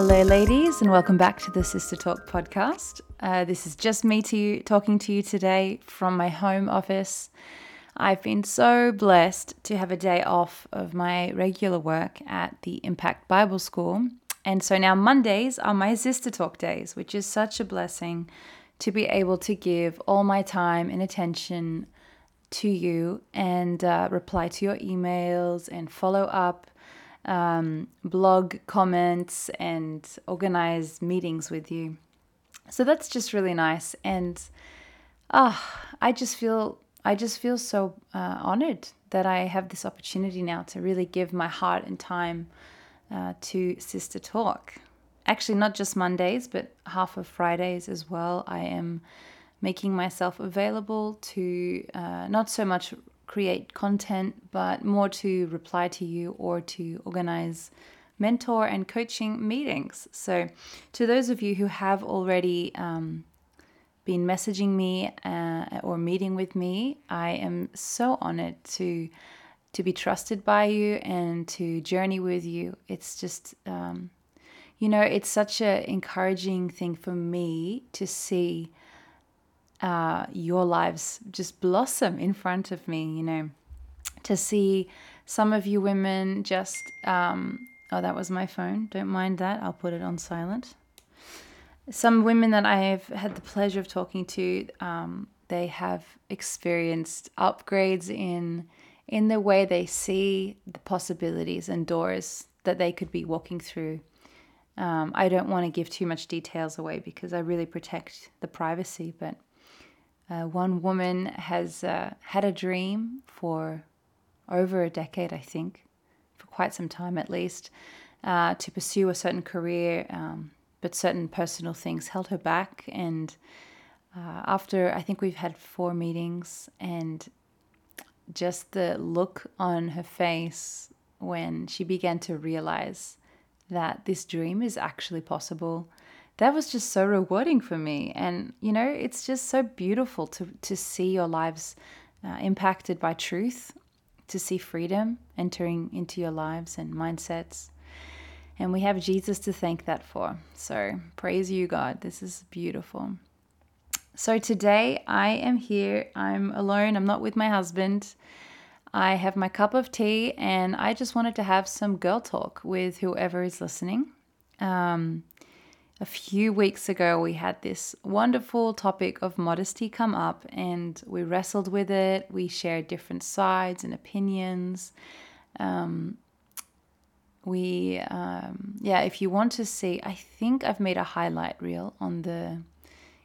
Hello, ladies, and welcome back to the Sister Talk podcast. Uh, this is just me to you, talking to you today from my home office. I've been so blessed to have a day off of my regular work at the Impact Bible School. And so now Mondays are my Sister Talk days, which is such a blessing to be able to give all my time and attention to you and uh, reply to your emails and follow up um, blog comments and organize meetings with you. So that's just really nice. And ah, oh, I just feel I just feel so uh, honored that I have this opportunity now to really give my heart and time uh, to Sister Talk. Actually, not just Mondays, but half of Fridays as well. I am making myself available to uh, not so much create content, but more to reply to you or to organize mentor and coaching meetings. So, to those of you who have already um, been messaging me uh, or meeting with me, I am so honored to to be trusted by you and to journey with you. It's just, um, you know, it's such an encouraging thing for me to see uh, your lives just blossom in front of me, you know, to see some of you women just, um, oh, that was my phone. Don't mind that. I'll put it on silent. Some women that I have had the pleasure of talking to, um, they have experienced upgrades in in the way they see the possibilities and doors that they could be walking through. Um, I don't want to give too much details away because I really protect the privacy, but uh, one woman has uh, had a dream for over a decade, I think, for quite some time at least, uh, to pursue a certain career, um, but certain personal things held her back. And uh, after I think we've had four meetings, and just the look on her face when she began to realize that this dream is actually possible that was just so rewarding for me. And, you know, it's just so beautiful to, to see your lives uh, impacted by truth, to see freedom entering into your lives and mindsets. And we have Jesus to thank that for. So praise you, God. This is beautiful. So today I am here. I'm alone. I'm not with my husband. I have my cup of tea and I just wanted to have some girl talk with whoever is listening. Um, a few weeks ago, we had this wonderful topic of modesty come up and we wrestled with it. We shared different sides and opinions. Um, we, um, yeah, if you want to see, I think I've made a highlight reel on the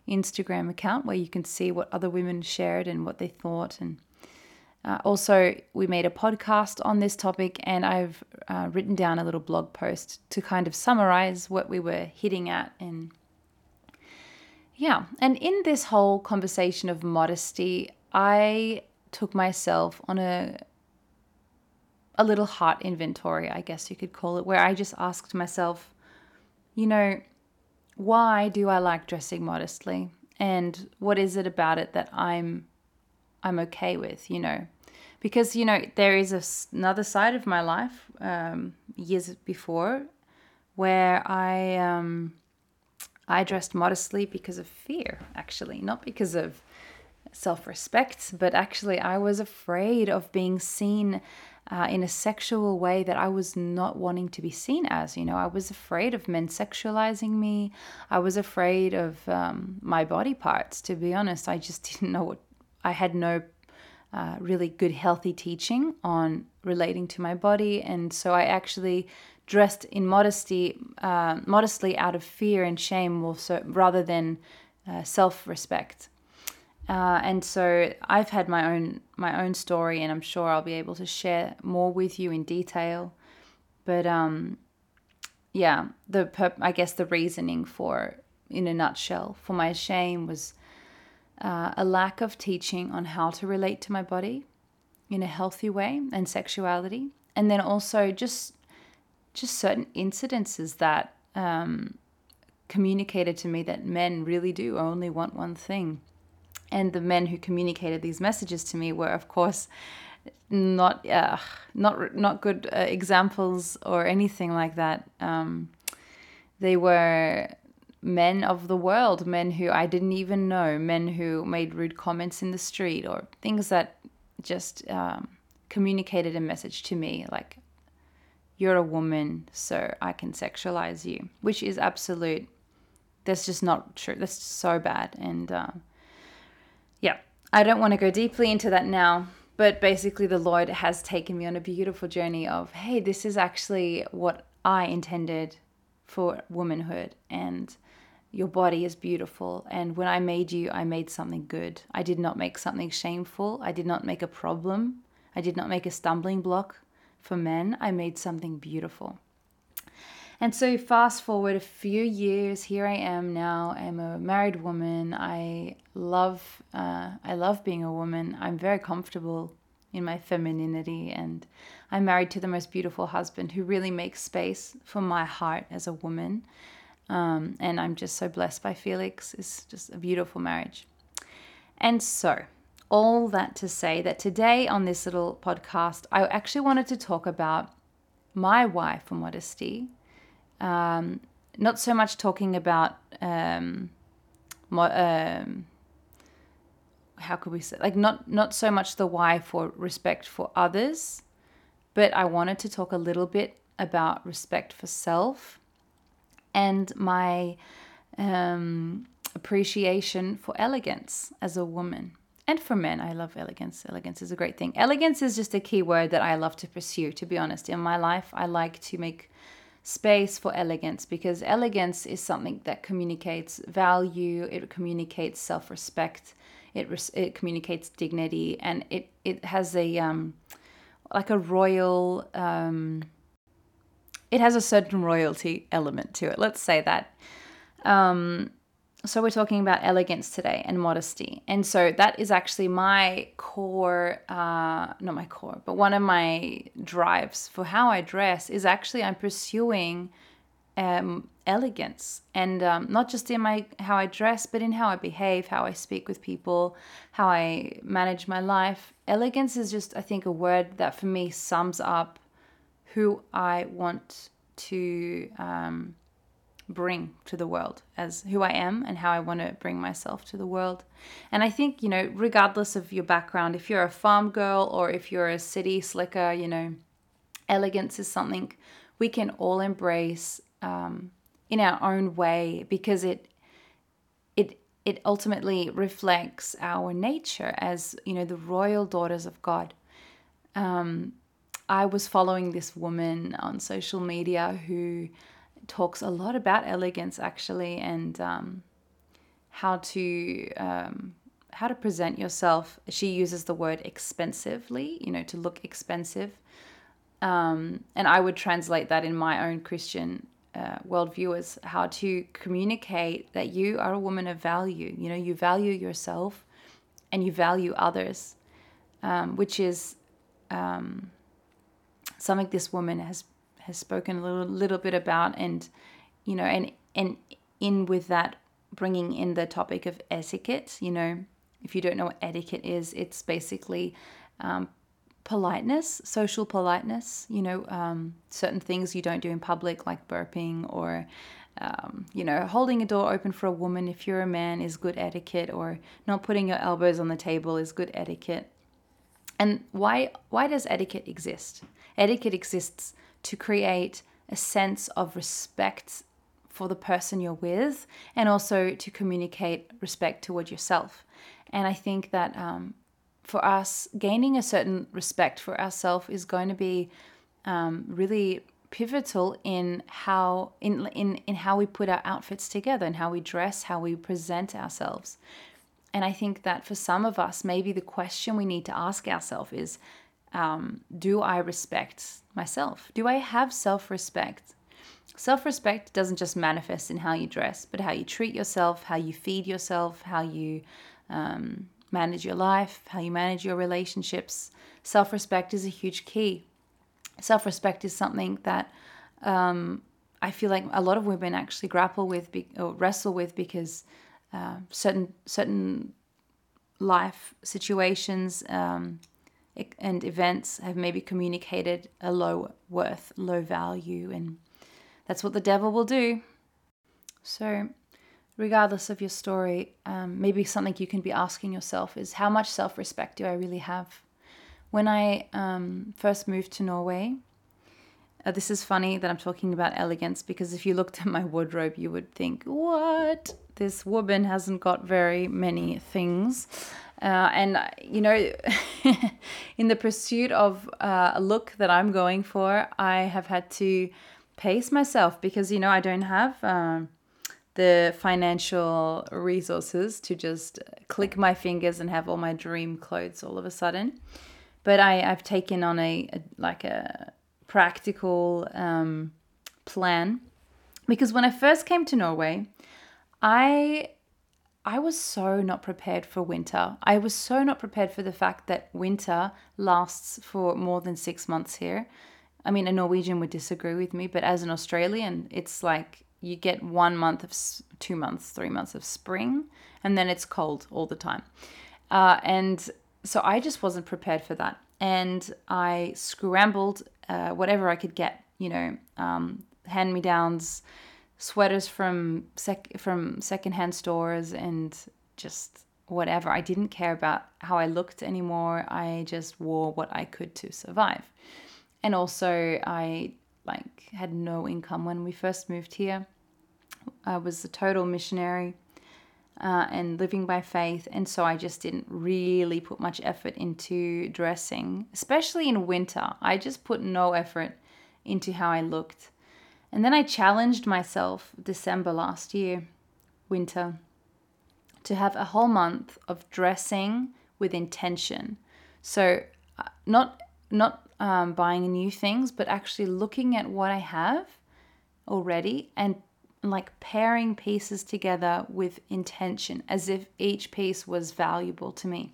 Instagram account where you can see what other women shared and what they thought. And uh, also, we made a podcast on this topic, and I've uh, written down a little blog post to kind of summarize what we were hitting at. And yeah, and in this whole conversation of modesty, I took myself on a a little heart inventory, I guess you could call it, where I just asked myself, you know, why do I like dressing modestly? And what is it about it that I'm I'm okay with, you know? Because you know there is a, another side of my life um, years before where I um, I dressed modestly because of fear, actually, not because of self respect, but actually I was afraid of being seen uh, in a sexual way that I was not wanting to be seen as. You know, I was afraid of men sexualizing me. I was afraid of um, my body parts. To be honest, I just didn't know what. I had no uh, really good, healthy teaching on relating to my body. And so I actually dressed in modesty, uh, modestly out of fear and shame, also, rather than uh, self respect. Uh, and so I've had my own my own story, and I'm sure I'll be able to share more with you in detail. But um, yeah, the I guess the reasoning for, in a nutshell, for my shame was uh, a lack of teaching on how to relate to my body in a healthy way and sexuality, and then also just just certain incidences that um, communicated to me that men really do only want one thing. And the men who communicated these messages to me were, of course, not uh, not not good uh, examples or anything like that. Um, they were men of the world, men who I didn't even know, men who made rude comments in the street or things that just um, communicated a message to me like, you're a woman, so I can sexualize you, which is absolute. That's just not true. That's so bad. And uh, yeah, I don't want to go deeply into that now. But basically, the Lord has taken me on a beautiful journey of, hey, this is actually what I intended for womanhood. And your body is beautiful. And when I made you, I made something good. I did not make something shameful. I did not make a problem. I did not make a stumbling block for men. I made something beautiful. And so, fast forward a few years, here I am now. I'm a married woman. I love, uh, I love being a woman. I'm very comfortable in my femininity, and I'm married to the most beautiful husband who really makes space for my heart as a woman. Um, and I'm just so blessed by Felix. It's just a beautiful marriage. And so, all that to say that today on this little podcast, I actually wanted to talk about my why for modesty. Um, not so much talking about um, mo- um, how could we say like not not so much the why for respect for others, but I wanted to talk a little bit about respect for self and my um, appreciation for elegance as a woman. And for men, I love elegance. Elegance is a great thing. Elegance is just a key word that I love to pursue, to be honest. In my life, I like to make space for elegance because elegance is something that communicates value, it communicates self respect, it, res- it communicates dignity, and it, it has a um, like a royal um, it has a certain royalty element to it. Let's say that. Um, so we're talking about elegance today and modesty, and so that is actually my core, uh, not my core, but one of my drives for how I dress is actually I'm pursuing um, elegance, and um, not just in my how I dress, but in how I behave, how I speak with people, how I manage my life. Elegance is just, I think, a word that for me sums up who I want to um, bring to the world as who I am and how I want to bring myself to the world. And I think, you know, regardless of your background, if you're a farm girl or if you're a city slicker, you know, elegance is something we can all embrace um, in our own way because it it it ultimately reflects our nature as you know the royal daughters of God. Um, I was following this woman on social media who talks a lot about elegance actually and um, how to um, how to present yourself. She uses the word expensively, you know, to look expensive. Um, and I would translate that in my own Christian uh, worldview as how to communicate that you are a woman of value. You know, you value yourself and you value others, um, which is um, something this woman has has spoken a little, little bit about and you know and and in with that bringing in the topic of etiquette you know if you don't know what etiquette is it's basically um, politeness social politeness you know um, certain things you don't do in public like burping or um, you know holding a door open for a woman if you're a man is good etiquette or not putting your elbows on the table is good etiquette. And why why does etiquette exist Etiquette exists to create a sense of respect for the person you're with and also to communicate respect toward yourself. And I think that um, for us, gaining a certain respect for ourselves is going to be um, really pivotal in how in, in in how we put our outfits together and how we dress, how we present ourselves. And I think that for some of us, maybe the question we need to ask ourselves is um, do I respect myself? Do I have self respect? Self respect doesn't just manifest in how you dress, but how you treat yourself, how you feed yourself, how you um, manage your life, how you manage your relationships. Self respect is a huge key. Self respect is something that um, I feel like a lot of women actually grapple with or wrestle with because uh, certain certain life situations um, and events have maybe communicated a low worth, low value, and that's what the devil will do. So, regardless of your story, um, maybe something you can be asking yourself is how much self respect do I really have? When I um, first moved to Norway, uh, this is funny that I'm talking about elegance because if you looked at my wardrobe, you would think, what? This woman hasn't got very many things. Uh, and, you know, in the pursuit of uh, a look that I'm going for, I have had to pace myself because, you know, I don't have um, the financial resources to just click my fingers and have all my dream clothes all of a sudden. But I, I've taken on a, a like a practical um, plan because when I first came to Norway, I I was so not prepared for winter. I was so not prepared for the fact that winter lasts for more than six months here. I mean, a Norwegian would disagree with me, but as an Australian, it's like you get one month of two months, three months of spring, and then it's cold all the time. Uh, and so I just wasn't prepared for that. And I scrambled uh, whatever I could get, you know, um, hand me downs, sweaters from sec- from secondhand stores, and just whatever. I didn't care about how I looked anymore. I just wore what I could to survive. And also, I like had no income when we first moved here. I was a total missionary uh, and living by faith. And so I just didn't really put much effort into dressing, especially in winter. I just put no effort into how I looked. And then I challenged myself December last year, winter, to have a whole month of dressing with intention. So uh, not not um, buying new things, but actually looking at what I have already and like pairing pieces together with intention as if each piece was valuable to me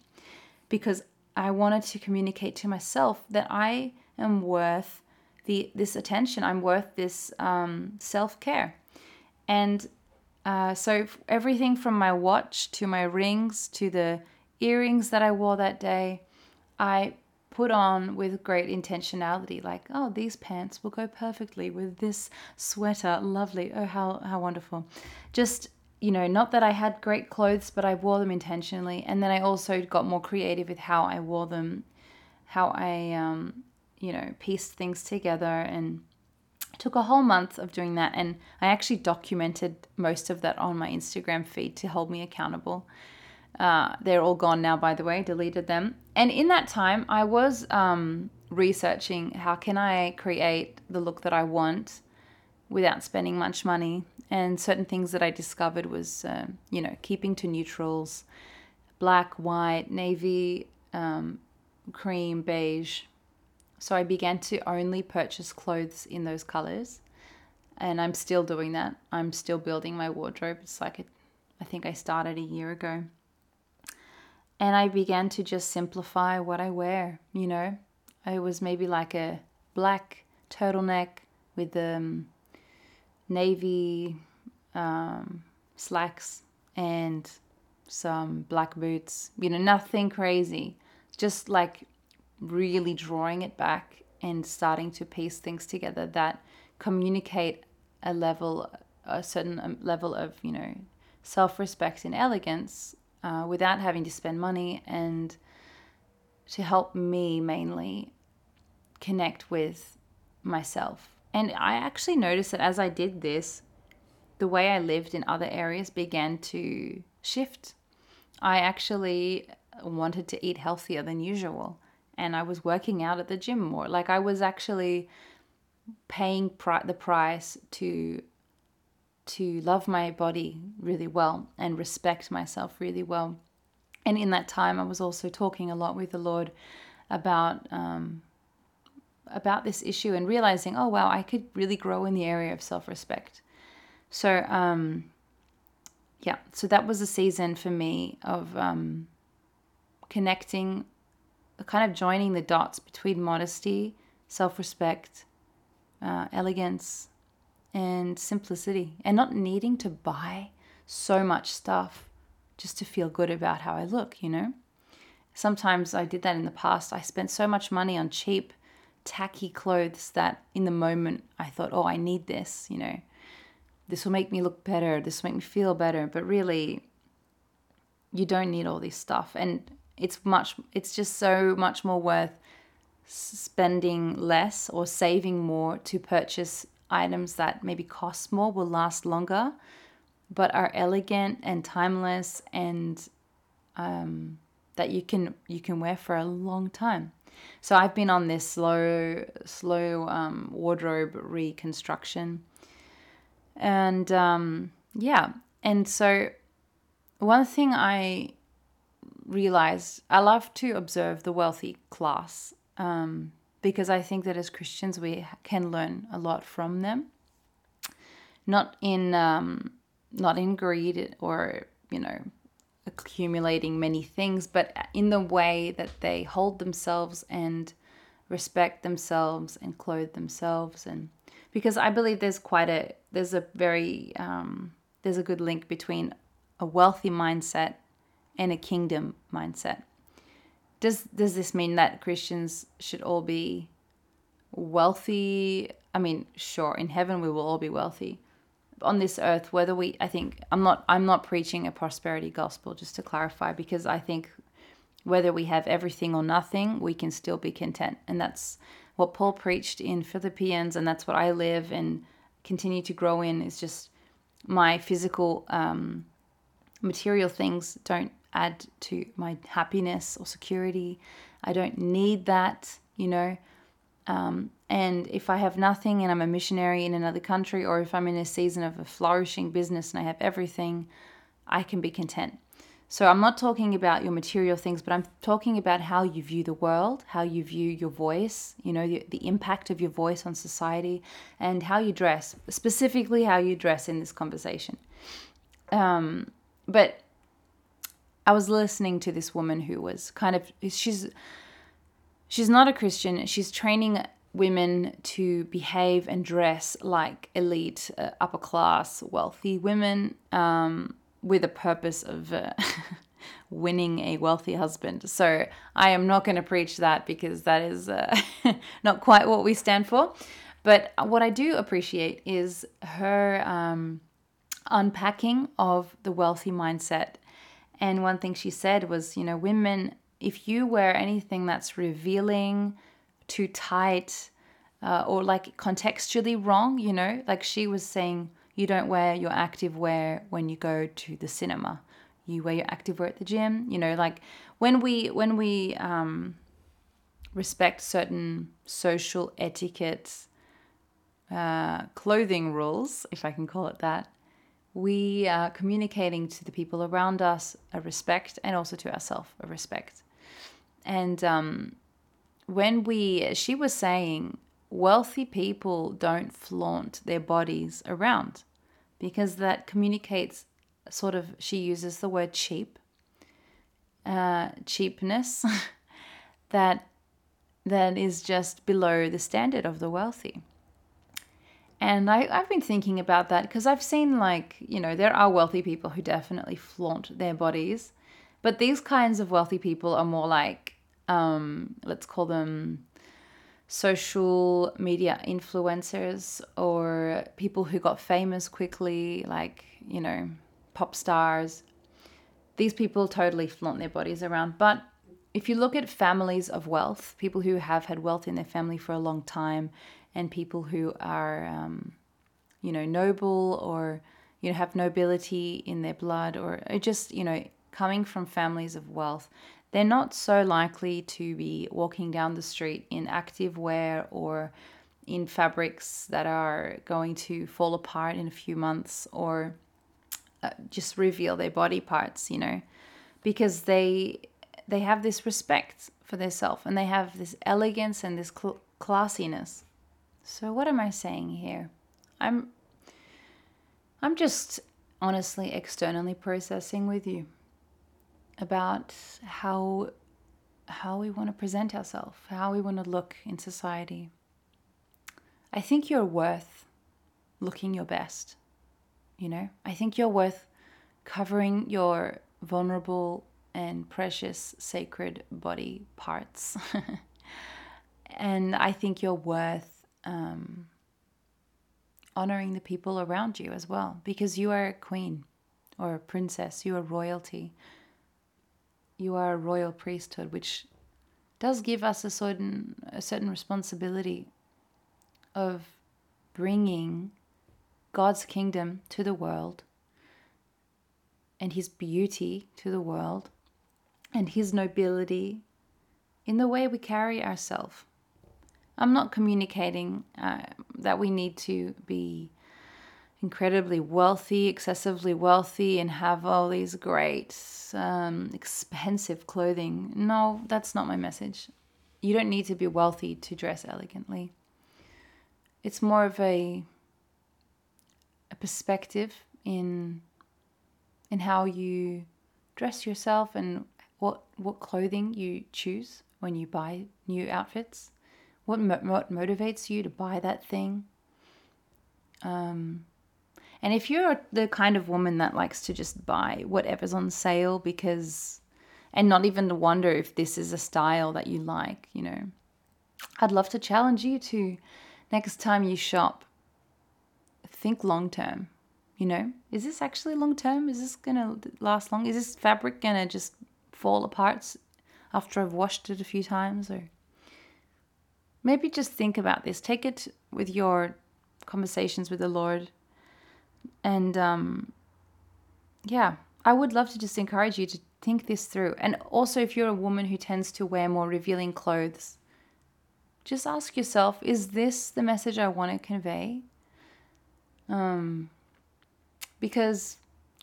because I wanted to communicate to myself that I am worth the this attention. I'm worth this um, self care, and uh, so everything from my watch to my rings to the earrings that I wore that day, I put on with great intentionality like oh these pants will go perfectly with this sweater. Lovely. Oh how how wonderful. Just you know not that i had great clothes but i wore them intentionally. And then i also got more creative with how i wore them how i um, you know pieced things together and took a whole month of doing that and i actually documented most of that on my instagram feed to hold me accountable uh, they're all gone now, by the way, deleted them. And in that time, I was um, researching how can I create the look that I want without spending much money. And certain things that I discovered was, uh, you know, keeping to neutrals, black, white, navy, um, cream, beige. So I began to only purchase clothes in those colors. And I'm still doing that. I'm still building my wardrobe. It's like I think I started a year ago and I began to just simplify what I wear. You know, it was maybe like a black turtleneck with um, navy um, slacks and some black boots. You know, nothing crazy. Just like really drawing it back and starting to piece things together that communicate a level, a certain um, level of, you know, self respect and elegance uh, without having to spend money and to help me mainly connect with myself. And I actually noticed that as I did this, the way I lived in other areas began to shift. I actually wanted to eat healthier than usual and I was working out at the gym more. Like I was actually paying pri- the price to to love my body really well and respect myself really well. And in that time, I was also talking a lot with the Lord about um, about this issue and realizing, oh wow, I could really grow in the area of self-respect. So um, yeah, so that was a season for me of um, connecting, kind of joining the dots between modesty, self-respect, uh, elegance, and simplicity and not needing to buy so much stuff just to feel good about how I look, you know? Sometimes I did that in the past. I spent so much money on cheap, tacky clothes that in the moment I thought, oh, I need this, you know? this will make me look better, this will make me feel better, but really, you don't need all this stuff. And it's much, it's just so much more worth spending less or saving more to purchase items that maybe cost more, will last longer, but are elegant and timeless and um, that you can you can wear for a long time. So I've been on this slow slow um, wardrobe reconstruction, and um, yeah, and so one thing I realized I love to observe the wealthy class um, because I think that as Christians we can learn a lot from them. Not in um, not in greed or you know accumulating many things, but in the way that they hold themselves and respect themselves and clothe themselves and because I believe there's quite a there's a very um, there's a good link between a wealthy mindset and a kingdom mindset. Does does this mean that Christians should all be wealthy? I mean, sure, in heaven we will all be wealthy. On this earth, whether we I think I'm not I'm not preaching a prosperity gospel just to clarify because I think whether we have everything or nothing, we can still be content. And that's what Paul preached in Philippians, and that's what I live and continue to grow in is just my physical um, material things don't add to my happiness or security. I don't need that, you know. Um, and if I have nothing and I'm a missionary in another country, or if I'm in a season of a flourishing business and I have everything, I can be content. So I'm not talking about your material things, but I'm talking about how you view the world, how you view your voice, you know, the, the impact of your voice on society, and how you dress, specifically how you dress in this conversation. Um, but I was listening to this woman who was kind of she's she's not a Christian. She's training women to behave and dress like elite, uh, upper class, wealthy women um, with a purpose of uh, winning a wealthy husband. So I am not going to preach that because that is uh, not quite what we stand for. But what I do appreciate is her um, unpacking of the wealthy mindset and one thing she said was, you know, women, if you wear anything that's revealing, too tight, uh, or like contextually wrong, you know, like she was saying, you don't wear your active wear when you go to the cinema. You wear your active wear at the gym. You know, like when we when we um, respect certain social etiquettes, uh, clothing rules, if I can call it that, we are communicating to the people around us a respect and also to ourselves a respect. And um, when we, she was saying, wealthy people don't flaunt their bodies around because that communicates sort of, she uses the word cheap, uh, cheapness that that is just below the standard of the wealthy. And I, I've been thinking about that because I've seen, like, you know, there are wealthy people who definitely flaunt their bodies. But these kinds of wealthy people are more like, um, let's call them social media influencers or people who got famous quickly, like, you know, pop stars. These people totally flaunt their bodies around. But if you look at families of wealth, people who have had wealth in their family for a long time, and people who are, um, you know, noble or, you know, have nobility in their blood or just, you know, coming from families of wealth, they're not so likely to be walking down the street in active wear or in fabrics that are going to fall apart in a few months or uh, just reveal their body parts, you know, because they they have this respect for themselves and they have this elegance and this cl- classiness. So what am I saying here? I'm I'm just honestly externally processing with you about how how we want to present ourselves, how we want to look in society. I think you're worth looking your best. You know, I think you're worth covering your vulnerable and precious sacred body parts. and I think you're worth um, honoring the people around you as well, because you are a queen or a princess, you are royalty, you are a royal priesthood, which does give us a certain a certain responsibility of bringing God's kingdom to the world and his beauty to the world and his nobility in the way we carry ourselves. I'm not communicating uh, that we need to be incredibly wealthy, excessively wealthy, and have all these great, um, expensive clothing. No, that's not my message. You don't need to be wealthy to dress elegantly. It's more of a a perspective in in how you dress yourself and what what clothing you choose when you buy new outfits. What, mo- what motivates you to buy that thing? Um, and if you're the kind of woman that likes to just buy whatever's on sale because, and not even to wonder if this is a style that you like, you know, I'd love to challenge you to next time you shop, think long term. You know, is this actually long term? Is this gonna last long? Is this fabric gonna just fall apart after I've washed it a few times? Or maybe just think about this. Take it with your conversations with the Lord. And um, yeah, I would love to just encourage you to think this through. And also, if you're a woman who tends to wear more revealing clothes, just ask yourself is this the message I want to convey? Um, because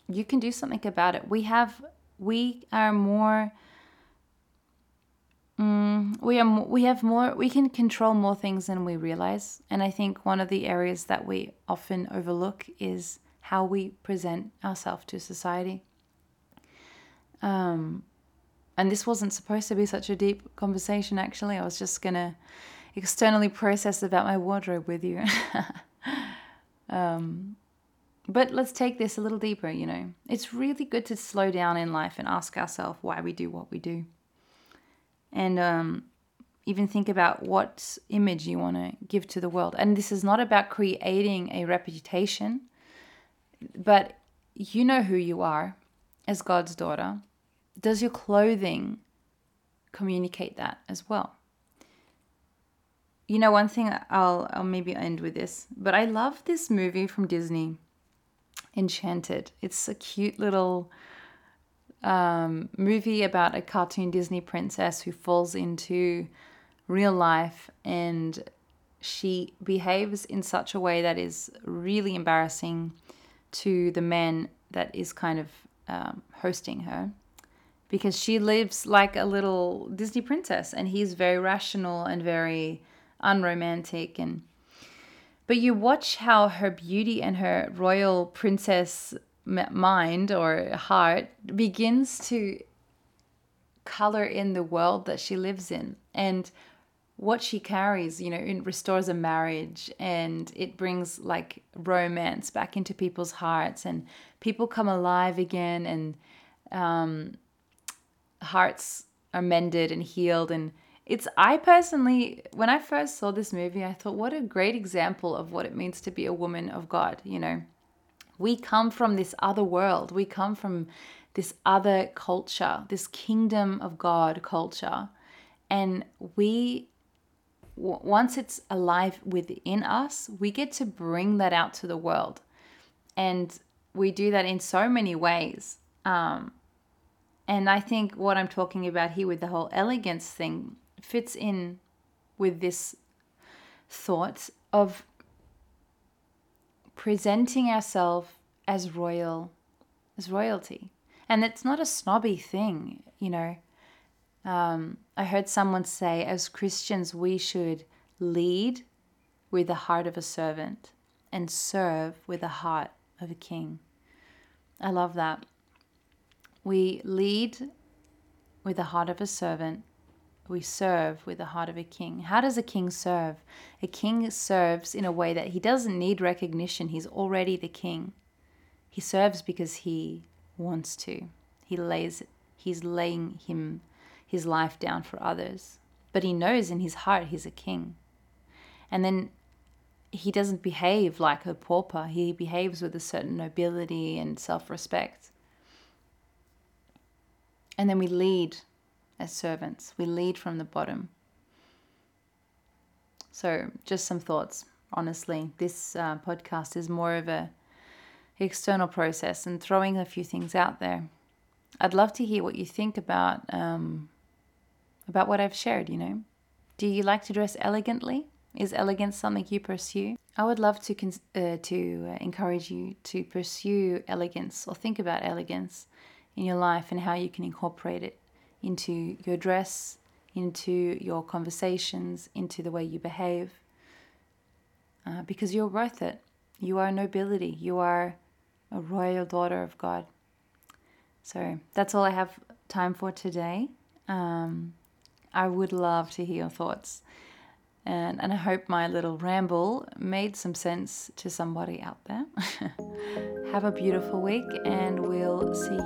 you can do something about it. We have, we are more. Mm, we are we have more we can control more things than we realize and i think one of the areas that we often overlook is how we present ourselves to society um, and this wasn't supposed to be such a deep conversation actually i was just gonna externally process about my wardrobe with you um, but let's take this a little deeper, you know. It's really good to slow down in life and ask ourselves why we do what we do. And um, even think about what image you want to give to the world. And this is not about creating a reputation, but you know who you are as God's daughter. Does your clothing communicate that as well? You know, one thing I'll, I'll maybe end with this, but I love this movie from Disney Enchanted. It's a cute little um, movie about a cartoon Disney princess who falls into real life and she behaves in such a way that is really embarrassing to the man that is kind of um, hosting her. Because she lives like a little Disney princess and he's very rational and very unromantic and but you watch how her beauty and her royal princess mind or heart begins to color in the world that she lives in and what she carries you know it restores a marriage and it brings like romance back into people's hearts and people come alive again and um, hearts are mended and healed and it's I personally when I first saw this movie, I thought what a great example of what it means to be a woman of God, you know. We come from this other world. We come from this other culture, this kingdom of God culture. And we once it's alive within us, we get to bring that out to the world. And we do that in so many ways. Um, and I think what I'm talking about here with the whole elegance thing fits in with this thought of presenting ourselves as royal, as royalty. And it's not a snobby thing, you know. Um, I heard someone say, as Christians, we should lead with the heart of a servant and serve with the heart of a king. I love that. We lead with the heart of a servant we serve with the heart of a king. How does a king serve? A king serves in a way that he doesn't need recognition. He's already the king. He serves because he wants to. He lays he's laying him his life down for others. But he knows in his heart he's a king. And then he doesn't behave like a pauper. He behaves with a certain nobility and self respect. And then we lead as servants, we lead from the bottom. So, just some thoughts. Honestly, this uh, podcast is more of a external process and throwing a few things out there. I'd love to hear what you think about um, about what I've shared. You know, do you like to dress elegantly? Is elegance something you pursue? I would love to uh, to uh, encourage you to pursue elegance or think about elegance in your life and how you can incorporate it into your dress, into your conversations, into the way you behave. Uh, because you're worth it. You are nobility. You are a royal daughter of God. So that's all I have time for today. Um, I would love to hear your thoughts. And, and I hope my little ramble made some sense to somebody out there. Have a beautiful week, and we'll see